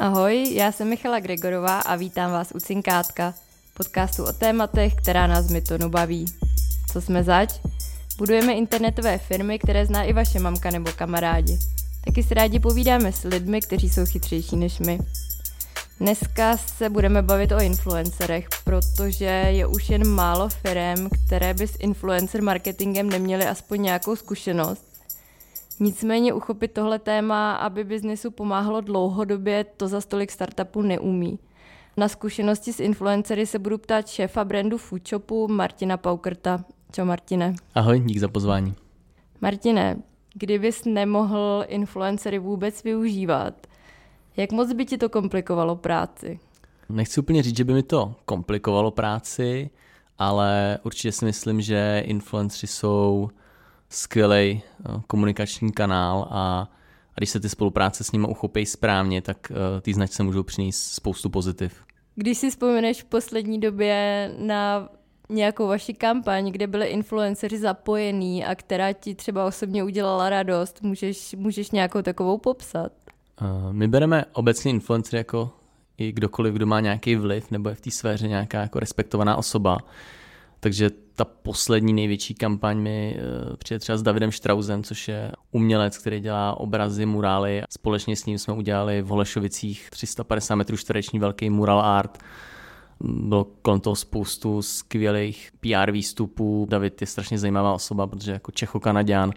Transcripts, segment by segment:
Ahoj, já jsem Michala Gregorová a vítám vás u Cinkátka, podcastu o tématech, která nás Mytonu baví. Co jsme zač? Budujeme internetové firmy, které zná i vaše mamka nebo kamarádi. Taky si rádi povídáme s lidmi, kteří jsou chytřejší než my. Dneska se budeme bavit o influencerech, protože je už jen málo firm, které by s influencer marketingem neměly aspoň nějakou zkušenost Nicméně uchopit tohle téma, aby biznesu pomáhalo dlouhodobě, to za stolik startupů neumí. Na zkušenosti s influencery se budu ptát šéfa brandu Foodshopu Martina Paukerta. Čau Martine. Ahoj, dík za pozvání. Martine, kdybys nemohl influencery vůbec využívat, jak moc by ti to komplikovalo práci? Nechci úplně říct, že by mi to komplikovalo práci, ale určitě si myslím, že influenceri jsou skvělý eh, komunikační kanál a, a když se ty spolupráce s nimi uchopí správně, tak uh, ty značce můžou přinést spoustu pozitiv. Když si vzpomeneš v poslední době na nějakou vaši kampaň, kde byly influenceři zapojení a která ti třeba osobně udělala radost, můžeš, můžeš nějakou takovou popsat? Uh, my bereme obecně influencery jako i kdokoliv, kdo má nějaký vliv nebo je v té sféře nějaká jako respektovaná osoba. Takže ta poslední největší kampaň mi eh, přijde třeba s Davidem Štrausem, což je umělec, který dělá obrazy, murály. Společně s ním jsme udělali v Holešovicích 350 metrů čtvereční velký mural art. Bylo kolem toho spoustu skvělých PR výstupů. David je strašně zajímavá osoba, protože jako Čecho-Kanaděn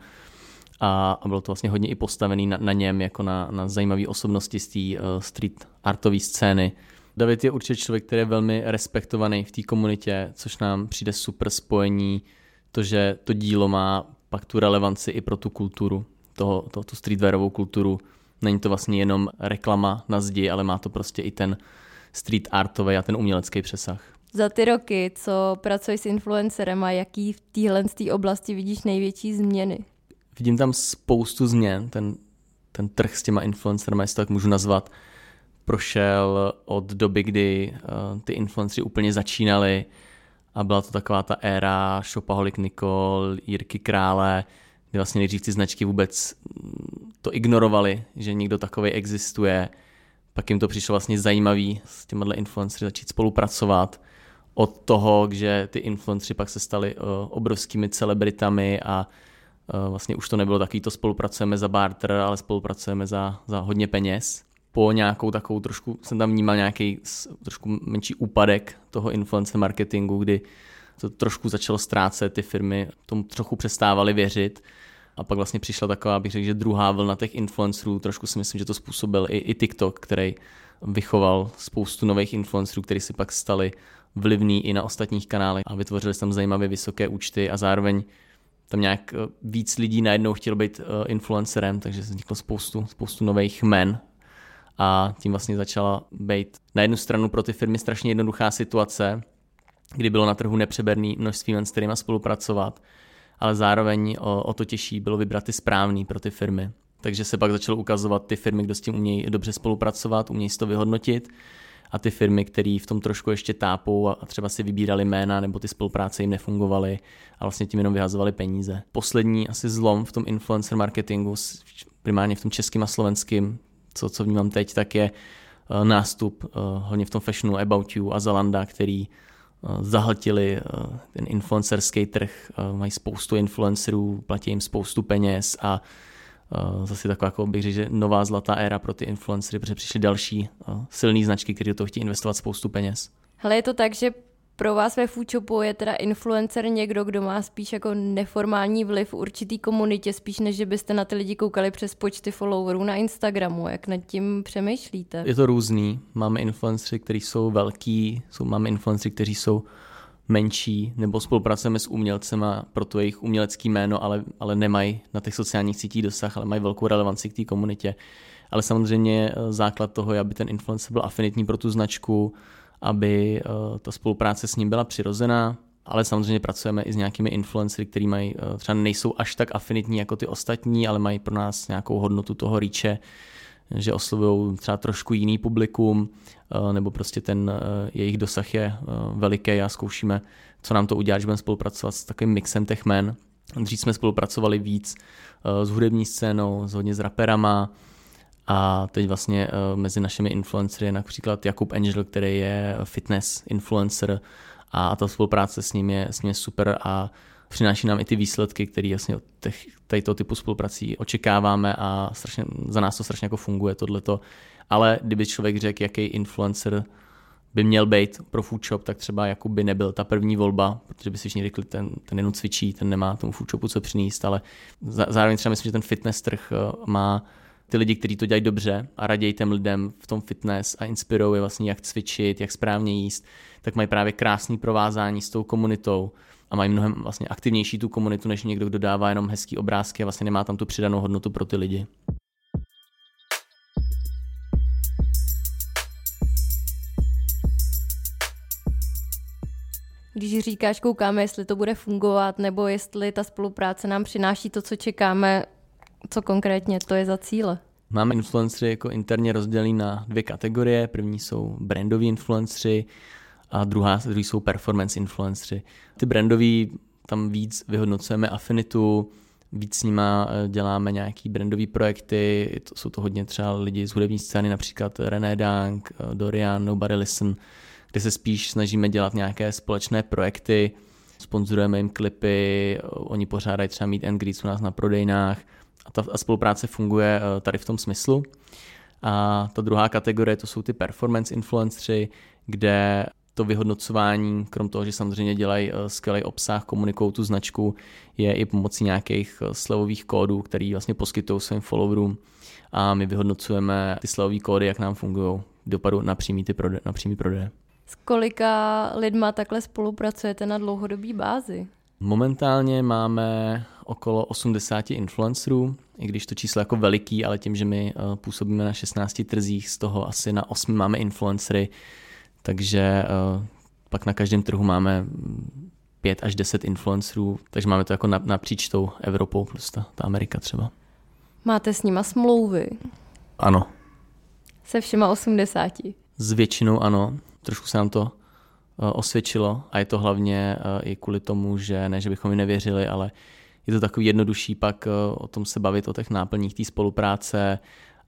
a, a bylo to vlastně hodně i postavený na, na něm jako na, na zajímavé osobnosti z té uh, street artové scény. David je určitě člověk, který je velmi respektovaný v té komunitě, což nám přijde super spojení, to, že to dílo má pak tu relevanci i pro tu kulturu, toho, to, tu streetwearovou kulturu. Není to vlastně jenom reklama na zdi, ale má to prostě i ten street artový a ten umělecký přesah. Za ty roky, co pracuješ s influencerem a jaký v téhle oblasti vidíš největší změny? Vidím tam spoustu změn. Ten, ten trh s těma influencerama, jestli to tak můžu nazvat, prošel od doby, kdy uh, ty influenceri úplně začínali a byla to taková ta éra Shopaholic Nicole, Jirky Krále, kdy vlastně nejdřív ty značky vůbec mm, to ignorovali, že někdo takový existuje. Pak jim to přišlo vlastně zajímavý s těmihle influencery začít spolupracovat. Od toho, že ty influenceri pak se stali uh, obrovskými celebritami a uh, vlastně už to nebylo takový, to spolupracujeme za barter, ale spolupracujeme za, za hodně peněz po nějakou takovou trošku, jsem tam vnímal nějaký trošku menší úpadek toho influencer marketingu, kdy to trošku začalo ztrácet, ty firmy tomu trochu přestávaly věřit. A pak vlastně přišla taková, bych řekl, že druhá vlna těch influencerů, trošku si myslím, že to způsobil i, i TikTok, který vychoval spoustu nových influencerů, kteří si pak stali vlivní i na ostatních kanálech a vytvořili tam zajímavé vysoké účty a zároveň tam nějak eh, víc lidí najednou chtělo být eh, influencerem, takže vzniklo spoustu, spoustu nových men a tím vlastně začala být na jednu stranu pro ty firmy strašně jednoduchá situace, kdy bylo na trhu nepřeberný množství men, s kterými spolupracovat, ale zároveň o, o to těžší bylo vybrat ty správný pro ty firmy. Takže se pak začalo ukazovat ty firmy, kdo s tím umějí dobře spolupracovat, umějí si to vyhodnotit a ty firmy, které v tom trošku ještě tápou a třeba si vybírali jména nebo ty spolupráce jim nefungovaly a vlastně tím jenom vyhazovali peníze. Poslední asi zlom v tom influencer marketingu, primárně v tom českým a slovenským, co, co vnímám teď, tak je uh, nástup uh, hlavně v tom fashionu About You a Zalanda, který uh, zahltili ten influencerský trh, mají spoustu influencerů, platí jim spoustu peněz a zase taková, jako bych řekl, že nová zlatá éra pro ty influencery, protože přišly další silné značky, které do toho chtějí investovat spoustu peněz. Hele, je to tak, že pro vás ve Foodshopu je teda influencer někdo, kdo má spíš jako neformální vliv v určitý komunitě, spíš než že byste na ty lidi koukali přes počty followerů na Instagramu. Jak nad tím přemýšlíte? Je to různý. Máme influencery, kteří jsou velký, jsou, máme influencery, kteří jsou menší, nebo spolupracujeme s umělcema pro to jejich umělecký jméno, ale, ale nemají na těch sociálních sítích dosah, ale mají velkou relevanci k té komunitě. Ale samozřejmě eh, základ toho je, aby ten influencer byl afinitní pro tu značku, aby eh, ta spolupráce s ním byla přirozená, ale samozřejmě pracujeme i s nějakými influencery, který mají, eh, třeba nejsou až tak afinitní jako ty ostatní, ale mají pro nás nějakou hodnotu toho rýče, že oslovují třeba trošku jiný publikum, eh, nebo prostě ten jejich dosah je veliký a zkoušíme, co nám to udělá, že budeme spolupracovat s takovým mixem těch men. Dřív jsme spolupracovali víc s hudební scénou, s hodně s raperama, A teď vlastně uh, mezi našimi influencery je například Jakub Angel, který je fitness influencer a ta spolupráce s ním je, s ním je super a přináší nám i ty výsledky, které jasně od těch, typu spoluprací očekáváme a strašně, za nás to strašně jako funguje tohleto. Ale kdyby člověk řekl, jaký influencer by měl být pro food shop, tak třeba Jakub by nebyl ta první volba, protože by si všichni řekli, ten, ten jenom cvičí, ten nemá tomu food shopu co přinést, ale zároveň třeba myslím, že ten fitness trh eh, má ty lidi, kteří to dělají dobře a raději těm lidem v tom fitness a inspirují vlastně, jak cvičit, jak správně jíst, tak mají právě krásný provázání s tou komunitou a mají mnohem vlastně aktivnější tu komunitu, než někdo, kdo dává jenom hezký obrázky a vlastně nemá tam tu přidanou hodnotu pro ty lidi. Když říkáš, koukáme, jestli to bude fungovat, nebo jestli ta spolupráce nám přináší to, co čekáme, co konkrétně to je za cíle? Máme influencery jako interně rozdělení na dvě kategorie. První jsou brandoví influencery a druhá, druhý jsou performance influencery. Ty brandoví tam víc vyhodnocujeme afinitu, víc s nima eh, děláme nějaký brandové projekty, to jsou to hodně třeba lidi z hudební scény, například René Dank, eh, Dorian, Nobody Listen, kde se spíš snažíme dělat nějaké společné projekty, sponzorujeme jim klipy, oni pořádají třeba meet and greets u nás na prodejnách ta spolupráce funguje eh, tady v tom smyslu. A ta druhá kategorie to jsou ty performance influenceri, kde to vyhodnocování, krom toho, že samozřejmě dělají eh, skvělý obsah, komunikují tu značku, je i pomocí nějakých eh, slevových kódů, který vlastně poskytují svým followerům a my vyhodnocujeme ty slevové kódy, jak nám fungují dopadu na přímý, ty prode, na přímý prodeje. S kolika lidma takhle spolupracujete na dlouhodobý bázi? Momentálně máme okolo 80 influencerů, i když to číslo je jako veliký, ale tím, že my eh, působíme na 16 trzích, z toho asi na 8 máme influencery, takže eh, pak na každém trhu máme 5 až 10 influencerů, takže máme to jako napříč tou Evropou plus ta, ta Amerika třeba. Máte s nima smlouvy? Ano. Se všema 80? S většinou ano. Trošku se nám to osvědčilo a je to hlavně eh, i kvůli tomu, že ne, že bychom jim nevěřili, ale je to takový jednodušší pak o tom se bavit, o těch náplních té spolupráce,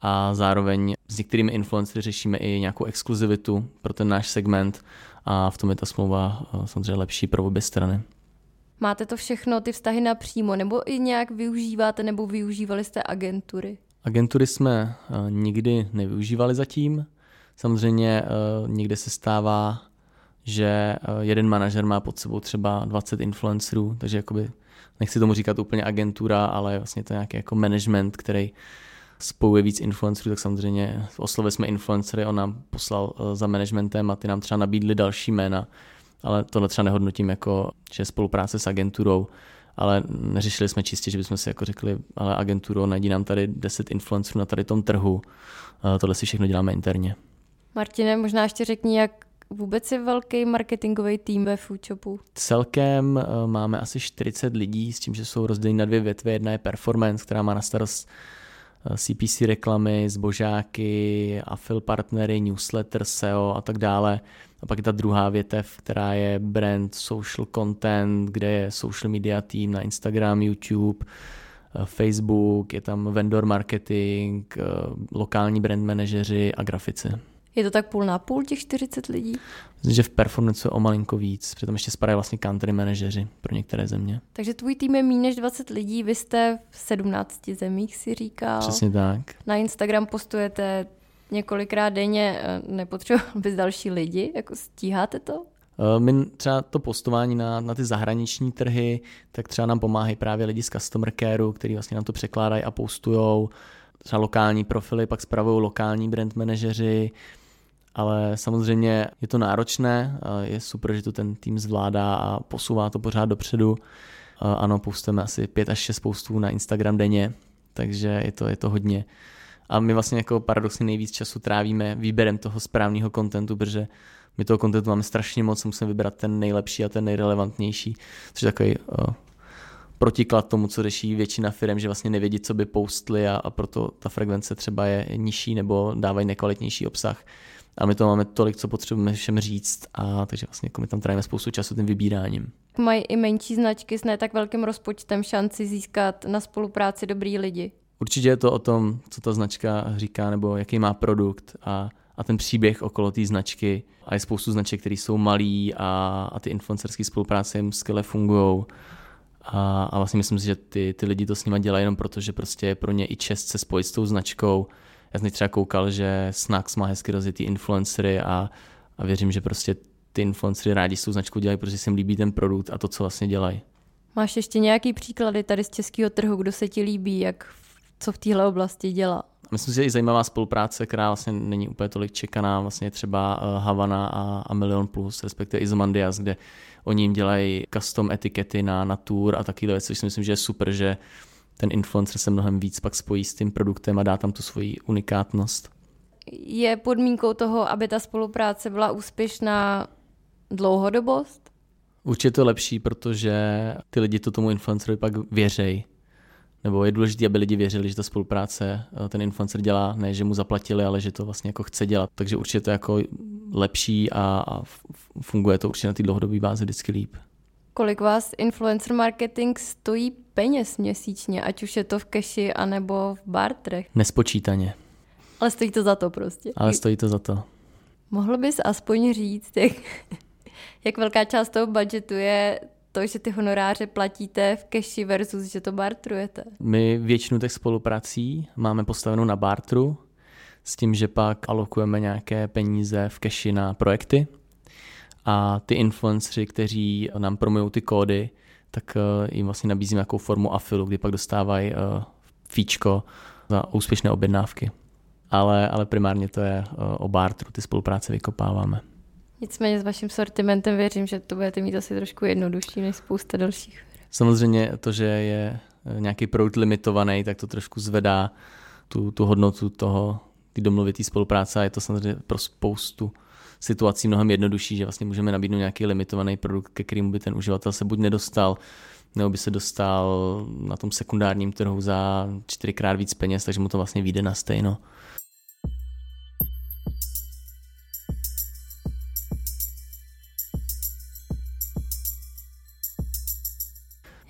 a zároveň s některými influencery řešíme i nějakou exkluzivitu pro ten náš segment a v tom je ta smlouva eh, samozřejmě lepší pro obě strany. Máte to všechno, ty vztahy napřímo, nebo i nějak využíváte, nebo využívali jste agentury? Agentury jsme eh, nikdy nevyužívali zatím. Samozřejmě eh, někde se stává, že jeden manažer má pod sebou třeba 20 influencerů, takže jakoby, nechci tomu říkat úplně agentura, ale vlastně to je nějaký jako management, který spojuje víc influencerů, tak samozřejmě oslovili jsme influencery, on nám poslal eh, za managementem a ty nám třeba nabídli další jména, ale tohle třeba nehodnotím jako, že spolupráce s agenturou, ale neřešili jsme čistě, že bychom si jako řekli, ale agenturo, najdi nám tady 10 influencerů na tady tom trhu, eh, tohle si všechno děláme interně. Martine, možná ještě řekni, jak vůbec je velký marketingový tým ve Foodshopu? Celkem eh, máme asi 40 lidí, s tím, že jsou rozděleni na dvě větve. Jedna je performance, která má na starost CPC reklamy, zbožáky, affil partnery, newsletter, SEO a tak dále. A pak je ta druhá větev, která je brand social content, kde je social media tým na Instagram, YouTube, eh, Facebook, je tam vendor marketing, eh, lokální brand manažeři a grafici. Je to tak půl na půl těch 40 lidí? Myslím, že v performance je o malinko víc, přitom ještě spadají vlastně country manažeři pro některé země. Takže tvůj tým je méně než 20 lidí, vy jste v 17 zemích, si říkal. Přesně tak. Na Instagram postujete několikrát denně, eh, nepotřeboval bys další lidi, jako stíháte to? Eh, my třeba to postování na, na ty zahraniční trhy, tak třeba nám pomáhají právě lidi z customer careu, kteří vlastně nám to překládají a postujou. Třeba lokální profily pak spravují lokální brand manažeři, ale samozřejmě je to náročné, je super, že to ten tým zvládá a posouvá to pořád dopředu. Ano, postujeme asi pět až šest postů na Instagram denně, takže je to, je to hodně. A my vlastně jako paradoxně nejvíc času trávíme výběrem toho správného kontentu, protože my toho kontentu máme strašně moc, musíme vybrat ten nejlepší a ten nejrelevantnější, což je takový uh, protiklad tomu, co řeší většina firm, že vlastně nevědí, co by postli a, a proto ta frekvence třeba je nižší nebo dávají nekvalitnější obsah a my to máme tolik, co potřebujeme všem říct a takže vlastně jako my tam trávíme spoustu času tím vybíráním. Mají i menší značky s ne tak velkým rozpočtem šanci získat na spolupráci dobrý lidi. Určitě je to o tom, co ta značka říká, nebo jaký má produkt a, a ten příběh okolo té značky. A je spoustu značek, které jsou malý a, a ty influencerské spolupráce jim skvěle fungují. A, a vlastně myslím si, že ty, ty lidi to s nima dělají jenom proto, že prostě je pro ně i čest se spojit s tou značkou. Já jsem třeba koukal, že Snacks má hezky rozjetý influencery a, a věřím, že prostě ty influencery rádi s tou značkou dělají, protože se jim líbí ten produkt a to, co vlastně dělají. Máš ještě nějaký příklady tady z českého trhu, kdo se ti líbí, jak co v téhle oblasti dělá? Myslím si, že i zajímavá spolupráce, která vlastně není úplně tolik čekaná, vlastně třeba eh, Havana a, a Milion Plus, respektive Izomandias, kde oni jim dělají custom etikety na, na tour a takové věci, což si myslím, že je super, že ten influencer se mnohem víc pak spojí s tím produktem a dá tam tu svoji unikátnost. Je podmínkou toho, aby ta spolupráce byla úspěšná dlouhodobost? Určitě to je lepší, protože ty lidi to tomu influencerovi pak věřejí nebo je důležité, aby lidi věřili, že ta spolupráce eh, ten influencer dělá, ne, že mu zaplatili, ale že to vlastně jako chce dělat. Takže určitě to je jako lepší a, a funguje to určitě na té dlouhodobé bázi vždycky líp. Kolik vás influencer marketing stojí peněz měsíčně, ať už je to v keši anebo v bartrech? Nespočítaně. Ale stojí to za to prostě. Ale stojí to za to. Mohl bys aspoň říct, jak, jak velká část toho budgetu je to, že ty honoráře platíte v keši versus, že to bartrujete? My většinu těch spoluprací máme postavenou na bartru, s tím, že pak alokujeme nějaké peníze v keši na projekty a ty influenceri, kteří nám promují ty kódy, tak eh, jim vlastně nabízíme nějakou formu afilu, kdy pak dostávají eh, fíčko za úspěšné objednávky. Ale, ale primárně to je eh, o bartru, ty spolupráce vykopáváme. Nicméně s vaším sortimentem věřím, že to budete mít asi trošku jednodušší než spousta dalších. Samozřejmě to, že je nějaký produkt limitovaný, tak to trošku zvedá tu, tu hodnotu toho, ty domluvitý spolupráce a je to samozřejmě pro spoustu situací mnohem jednodušší, že vlastně můžeme nabídnout nějaký limitovaný produkt, ke kterému by ten uživatel se buď nedostal, nebo by se dostal na tom sekundárním trhu za čtyřikrát víc peněz, takže mu to vlastně vyjde na stejno.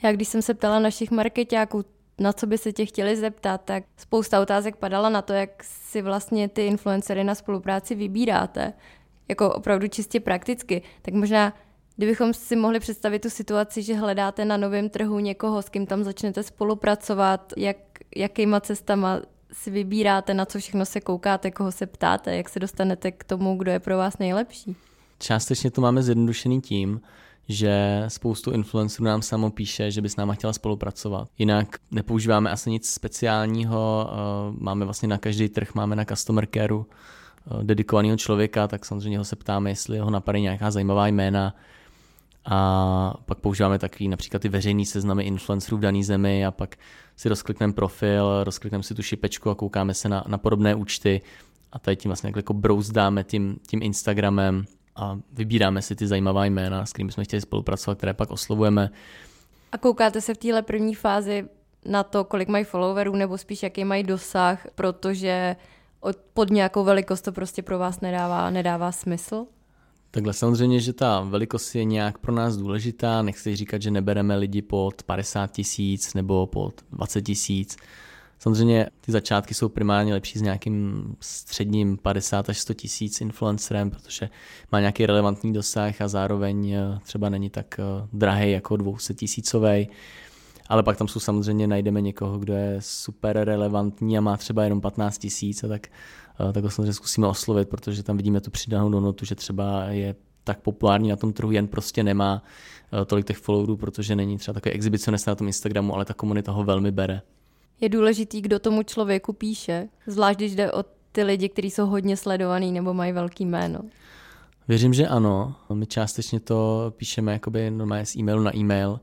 Já když jsem se ptala našich marketáků, na co by se tě chtěli zeptat, tak spousta otázek padala na to, jak si vlastně ty influencery na spolupráci vybíráte. Jako opravdu čistě prakticky. Tak možná, kdybychom si mohli představit tu situaci, že hledáte na novém trhu někoho, s kým tam začnete spolupracovat, jak, jakýma cestama si vybíráte, na co všechno se koukáte, koho se ptáte, jak se dostanete k tomu, kdo je pro vás nejlepší. Částečně to máme zjednodušený tím, že spoustu influencerů nám samo píše, že by s náma chtěla spolupracovat. Jinak nepoužíváme asi nic speciálního, eh, máme vlastně na každý trh, máme na customer careu dedikovaného člověka, tak samozřejmě ho se ptáme, jestli ho napadají nějaká zajímavá jména, a pak používáme takový například ty veřejný seznamy influencerů v dané zemi a pak si rozklikneme profil, rozklikneme si tu šipečku a koukáme se na, na podobné účty a tady tím vlastně jako brouzdáme tím, tím Instagramem a vybíráme si ty zajímavá jména, s kterými jsme chtěli spolupracovat, které pak oslovujeme. A koukáte se v téhle první fázi na to, kolik mají followerů, nebo spíš jaký mají dosah, protože pod nějakou velikost to prostě pro vás nedává, nedává smysl? Takhle samozřejmě, že ta velikost je nějak pro nás důležitá. Nechci říkat, že nebereme lidi pod 50 tisíc nebo pod 20 tisíc. Samozřejmě ty začátky jsou primárně lepší s nějakým středním 50 až 100 tisíc influencerem, protože má nějaký relevantní dosah a zároveň eh, třeba není tak eh, drahý jako 200 tisícový. Ale pak tam jsou samozřejmě, najdeme někoho, kdo je super relevantní a má třeba jenom 15 tisíc a tak, eh, tak ho samozřejmě zkusíme oslovit, protože tam vidíme tu přidanou hodnotu, že třeba je tak populární na tom trhu, jen prostě nemá tolik těch followerů, protože není třeba takový exhibicionista na tom Instagramu, ale ta komunita ho velmi bere je důležitý, kdo tomu člověku píše, zvlášť když jde o ty lidi, kteří jsou hodně sledovaný nebo mají velký jméno. Věřím, že ano. My částečně to píšeme jakoby normálně z e-mailu na e-mail,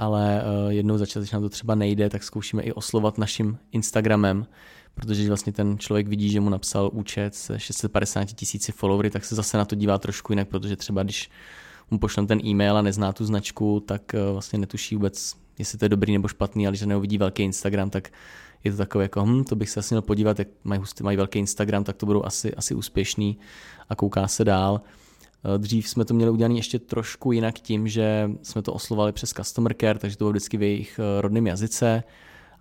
ale uh, jednou za čas, když nám to třeba nejde, tak zkoušíme i oslovat naším Instagramem, protože vlastně ten člověk vidí, že mu napsal účet se 650 tisíci followery, tak se zase na to dívá trošku jinak, protože třeba když mu pošlem ten e-mail a nezná tu značku, tak uh, vlastně netuší vůbec, jestli to je dobrý nebo špatný, ale když neuvidí velký Instagram, tak je to takové jako, hm, to bych se asi měl podívat, jak mají, hustý, mají velký Instagram, tak to budou asi, asi úspěšný a kouká se dál. Eh, dřív jsme to měli udělané ještě trošku jinak tím, že jsme to oslovali přes customer care, takže to bylo vždycky v jejich eh, rodném jazyce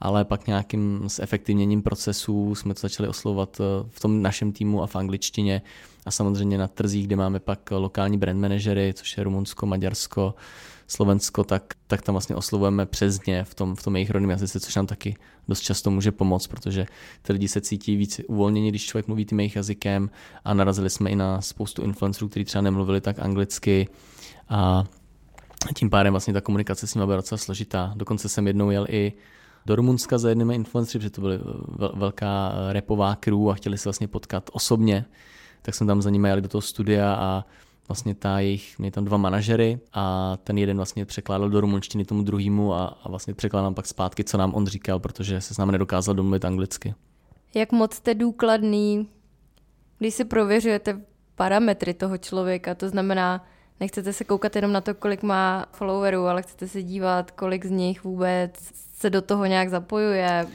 ale pak nějakým s efektivněním procesů jsme to začali oslovovat eh, v tom našem týmu a v angličtině a samozřejmě na trzích, kde máme pak lokální brand manažery, což je Rumunsko, Maďarsko, Slovensko, tak, tak tam vlastně oslovujeme přes ně v tom, v tom jejich rodném jazyce, což nám taky dost často může pomoct, protože ty lidi se cítí víc uvolněni, když člověk mluví tím jejich jazykem a narazili jsme i na spoustu influencerů, kteří třeba nemluvili tak anglicky a tím pádem vlastně ta komunikace s nimi byla docela složitá. Dokonce jsem jednou jel i do Rumunska za jednými influencery, protože to byla velká repová crew a chtěli se vlastně potkat osobně, tak jsme tam za nimi jeli do toho studia a vlastně ta jejich, měli tam dva manažery a ten jeden vlastně překládal do rumunštiny tomu druhému a, a vlastně překládal pak zpátky, co nám on říkal, protože se s námi nedokázal domluvit anglicky. Jak moc jste důkladný, když si prověřujete parametry toho člověka, to znamená, nechcete se koukat jenom na to, kolik má followerů, ale chcete se dívat, kolik z nich vůbec se do toho nějak zapojuje,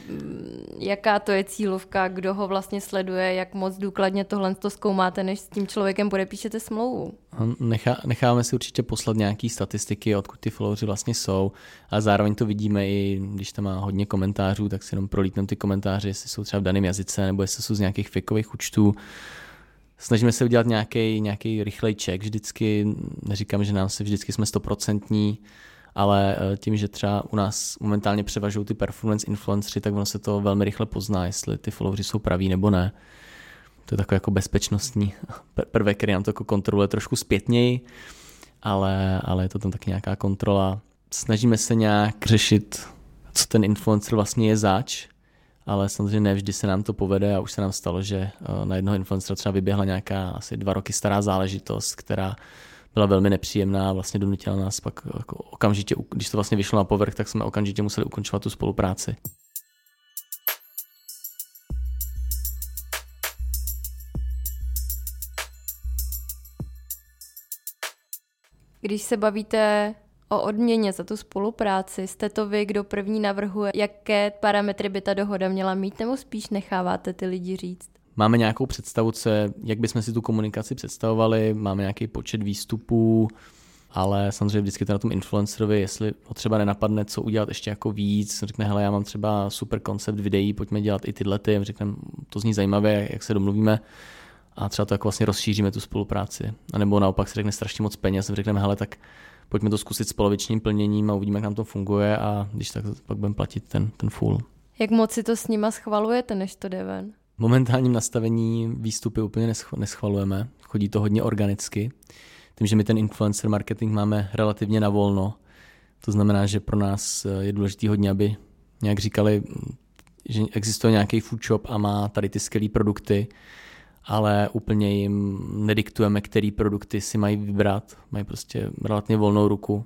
jaká to je cílovka, kdo ho vlastně sleduje, jak moc důkladně tohle to zkoumáte, než s tím člověkem podepíšete smlouvu. Nechá, necháme si určitě poslat nějaké statistiky, odkud ty followři vlastně jsou, ale zároveň to vidíme i, když tam má hodně komentářů, tak si jenom prolítneme ty komentáře, jestli jsou třeba v daném jazyce, nebo jestli jsou z nějakých fakeových účtů. Snažíme se udělat nějaký, nějaký rychlej check vždycky, neříkám, že nám se vždycky jsme stoprocentní, ale eh, tím, že třeba u nás momentálně převažují ty performance influenceri, tak ono se to velmi rychle pozná, jestli ty followři jsou praví nebo ne. To je takový jako bezpečnostní prvek, který nám to jako kontroluje trošku zpětněji, ale, ale je to tam taky nějaká kontrola. Snažíme se nějak řešit, co ten influencer vlastně je zač, ale samozřejmě ne vždy se nám to povede a už se nám stalo, že eh, na jednoho influencera třeba vyběhla nějaká asi dva roky stará záležitost, která byla velmi nepříjemná a vlastně donutila nás pak jako okamžitě, když to vlastně vyšlo na povrch, tak jsme okamžitě museli ukončovat tu spolupráci. Když se bavíte o odměně za tu spolupráci, jste to vy, kdo první navrhuje, jaké parametry by ta dohoda měla mít, nebo spíš necháváte ty lidi říct? máme nějakou představu, co jak bychom si tu komunikaci představovali, máme nějaký počet výstupů, ale samozřejmě vždycky to na tom influencerovi, jestli ho třeba nenapadne, co udělat ještě jako víc, řekne, hele, já mám třeba super koncept videí, pojďme dělat i tyhle ty, řekneme, to zní zajímavě, jak se domluvíme a třeba to jako vlastně rozšíříme tu spolupráci. A nebo naopak se řekne strašně moc peněz, řekneme, hele, tak pojďme to zkusit s polovičním plněním a uvidíme, jak nám to funguje a když tak pak budeme platit ten, ten full. Jak moc si to s nima schvalujete, než to jde ven? momentálním nastavení výstupy úplně neschvalujeme, chodí to hodně organicky, tím, že my ten influencer marketing máme relativně na volno, to znamená, že pro nás je důležité hodně, aby nějak říkali, že existuje nějaký food shop a má tady ty skvělé produkty, ale úplně jim nediktujeme, který produkty si mají vybrat, mají prostě relativně volnou ruku.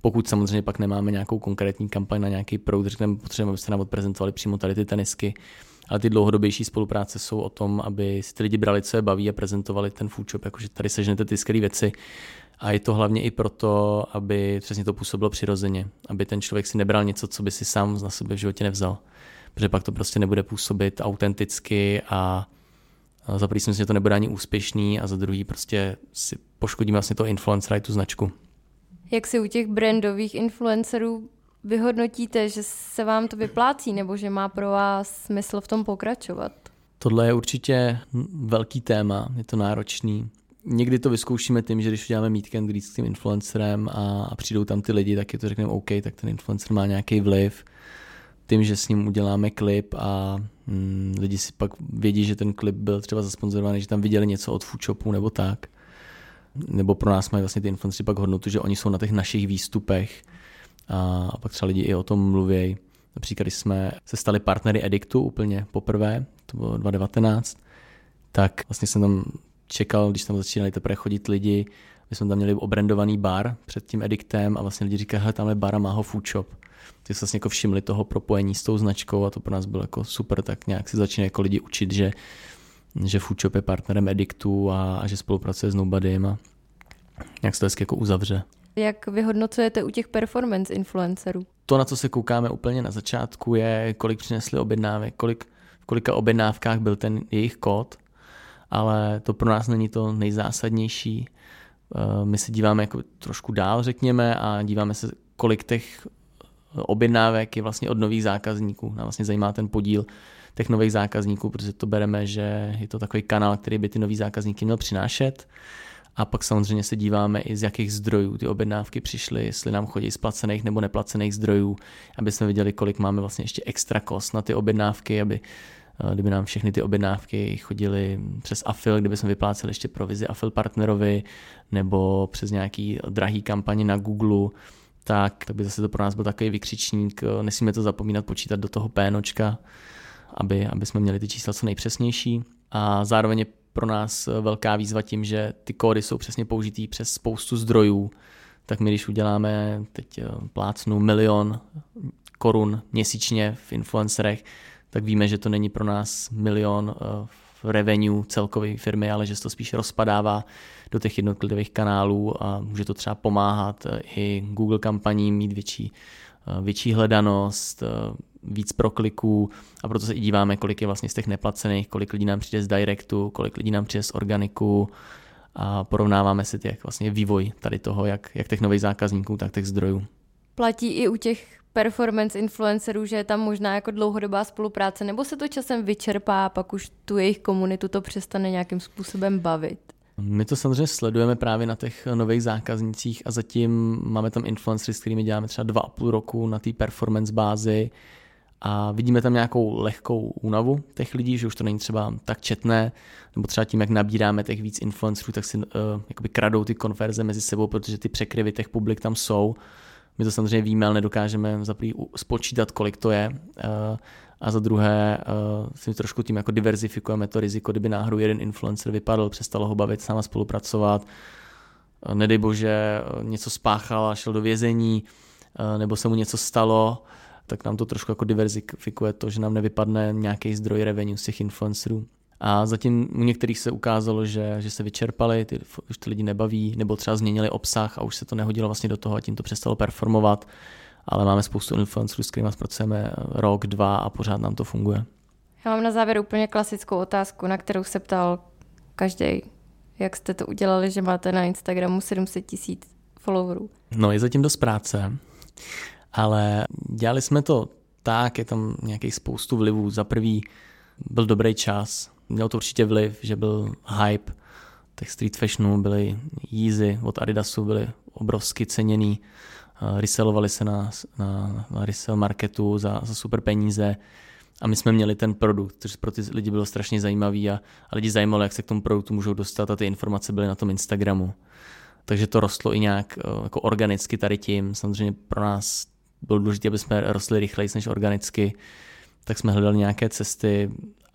Pokud samozřejmě pak nemáme nějakou konkrétní kampaň na nějaký produkt, řekneme, potřebujeme, abyste nám odprezentovali přímo tady ty tenisky, ale ty dlouhodobější spolupráce jsou o tom, aby si ty lidi brali, co je baví a prezentovali ten food shop, jakože tady sežnete ty skvělé věci. A je to hlavně i proto, aby přesně to působilo přirozeně, aby ten člověk si nebral něco, co by si sám na sebe v životě nevzal. Protože pak to prostě nebude působit autenticky a za prvý si myslím, že to nebude ani úspěšný a za druhý prostě si poškodíme vlastně to influencera i tu značku. Jak si u těch brandových influencerů vyhodnotíte, že se vám to vyplácí nebo že má pro vás smysl v tom pokračovat? Tohle je určitě velký téma, je to náročný. Někdy to vyzkoušíme tím, že když uděláme meet and greet s tím influencerem a, a přijdou tam ty lidi, tak je to řekneme OK, tak ten influencer má nějaký vliv. Tím, že s ním uděláme klip a mm, lidi si pak vědí, že ten klip byl třeba zasponzorovaný, že tam viděli něco od Foodshopu nebo tak. Nebo pro nás mají vlastně ty influencery pak hodnotu, že oni jsou na těch našich výstupech, a pak třeba lidi i o tom mluví. Například, když jsme se stali partnery Edictu úplně poprvé, to bylo 2019, tak vlastně jsem tam čekal, když tam začínali teprve chodit lidi, my jsme tam měli obrandovaný bar před tím Edictem a vlastně lidi říkali, hele, tamhle bar má ho food shop. Ty se jako všimli toho propojení s tou značkou a to pro nás bylo jako super, tak nějak si začínají jako lidi učit, že, že food shop je partnerem Edictu a, a že spolupracuje s Nobodym a nějak se to hezky jako uzavře. Jak vyhodnocujete u těch performance influencerů? To, na co se koukáme úplně na začátku, je, kolik přinesli objednávek, kolik, v kolika objednávkách byl ten jejich kód, ale to pro nás není to nejzásadnější. Eh, my se díváme jako trošku dál, řekněme, a díváme se, kolik těch objednávek je vlastně od nových zákazníků. Nás vlastně zajímá ten podíl těch nových zákazníků, protože to bereme, že je to takový kanál, který by ty nový zákazníky měl přinášet. A pak samozřejmě se díváme i z jakých zdrojů ty objednávky přišly, jestli nám chodí z placených nebo neplacených zdrojů, aby jsme viděli, kolik máme vlastně ještě extra kost na ty objednávky, aby eh, kdyby nám všechny ty objednávky chodily přes Afil, kdyby jsme vypláceli ještě provizi Afil partnerovi nebo přes nějaký drahý kampaně na Google, tak, tak by zase to pro nás byl takový vykřičník. Nesmíme to zapomínat počítat do toho pénočka, aby, aby jsme měli ty čísla co nejpřesnější. A zároveň je pro nás velká výzva tím, že ty kódy jsou přesně použitý přes spoustu zdrojů, tak my když uděláme teď eh, plácnu milion korun měsíčně v influencerech, tak víme, že to není pro nás milion eh, v revenue celkové firmy, ale že se to spíš rozpadává do těch jednotlivých kanálů a může to třeba pomáhat eh, i Google kampaním mít větší, větší hledanost, víc prokliků a proto se i díváme, kolik je vlastně z těch neplacených, kolik lidí nám přijde z Directu, kolik lidí nám přijde z Organiku a porovnáváme si jak vlastně vývoj tady toho, jak, jak těch nových zákazníků, tak těch zdrojů. Platí i u těch performance influencerů, že je tam možná jako dlouhodobá spolupráce, nebo se to časem vyčerpá a pak už tu jejich komunitu to přestane nějakým způsobem bavit? My to samozřejmě sledujeme právě na těch nových zákaznicích a zatím máme tam influencery, s kterými děláme třeba dva a půl roku na té performance bázi a vidíme tam nějakou lehkou únavu těch lidí, že už to není třeba tak četné, nebo třeba tím, jak nabíráme těch víc influencerů, tak si uh, jakoby kradou ty konverze mezi sebou, protože ty překryvy těch publik tam jsou. My to samozřejmě víme, ale nedokážeme za spočítat, kolik to je. Uh, a za druhé uh, si trošku tím jako diverzifikujeme to riziko, kdyby náhodou jeden influencer vypadl, přestalo ho bavit, sama spolupracovat, uh, nedej bože, něco spáchal a šel do vězení, nebo se mu něco stalo, tak nám to trošku jako diverzifikuje to, že nám nevypadne nějaký zdroj revenue z těch influencerů. A zatím u některých se ukázalo, že, že se vyčerpali, ty, už ty lidi nebaví, nebo třeba změnili obsah a už se to nehodilo vlastně do toho a tím to přestalo performovat. Ale máme spoustu influencerů, s kterými pracujeme rok, dva a pořád nám to funguje. Já mám na závěr úplně klasickou otázku, na kterou se ptal každý. Jak jste to udělali, že máte na Instagramu 700 tisíc followerů? No, je zatím dost práce ale dělali jsme to tak, je tam nějakých spoustu vlivů. Za prvý byl dobrý čas, měl to určitě vliv, že byl hype, těch street fashionů byly Yeezy od Adidasu, byly obrovsky ceněný, reselovali se na, na, na resell marketu za, za super peníze a my jsme měli ten produkt, což pro ty lidi bylo strašně zajímavý a, a lidi zajímalo, jak se k tomu produktu můžou dostat a ty informace byly na tom Instagramu. Takže to rostlo i nějak eh, jako organicky tady tím. Samozřejmě pro nás bylo důležité, aby jsme rostli rychleji než organicky, tak jsme hledali nějaké cesty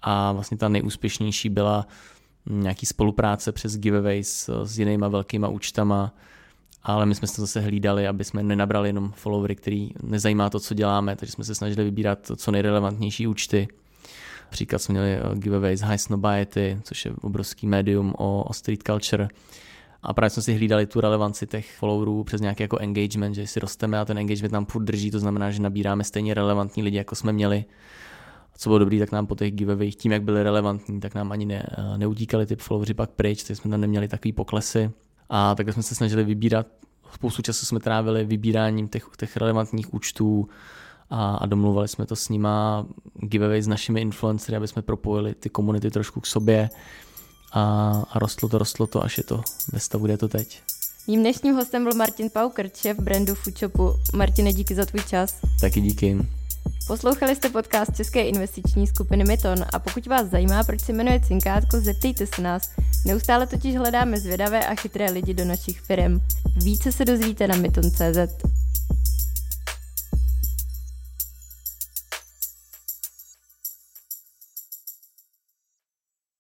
a vlastně ta nejúspěšnější byla nějaký spolupráce přes giveaways s jinýma velkýma účtama, ale my jsme se zase hlídali, aby jsme nenabrali jenom followery, který nezajímá to, co děláme, takže jsme se snažili vybírat co nejrelevantnější účty. Příklad jsme měli eh, giveaways High Snobiety, což je obrovský médium o, o street culture, a právě jsme si hlídali tu relevanci těch followerů přes nějaký jako engagement, že si rosteme a ten engagement nám furt drží, to znamená, že nabíráme stejně relevantní lidi, jako jsme měli. A co bylo dobrý, tak nám po těch giveawayích, tím, jak byly relevantní, tak nám ani ne, neutíkali ty followeri pak pryč, takže jsme tam neměli takový poklesy. A takhle jsme se snažili vybírat, spoustu času jsme trávili vybíráním těch, těch relevantních účtů, a, a domluvali jsme to s nima giveaway s našimi influencery, aby jsme propojili ty komunity trošku k sobě a, a rostlo to, rostlo to, až je to ve stavu, kde je to teď. Mým dnešním hostem byl Martin Paukert, šéf brandu Foodshopu. Martine, díky za tvůj čas. Taky díky. Poslouchali jste podcast České investiční skupiny Myton a pokud vás zajímá, proč se jmenuje Cinkátko, zeptejte se nás. Neustále totiž hledáme zvědavé a chytré lidi do našich firm. Více se dozvíte na myton.cz.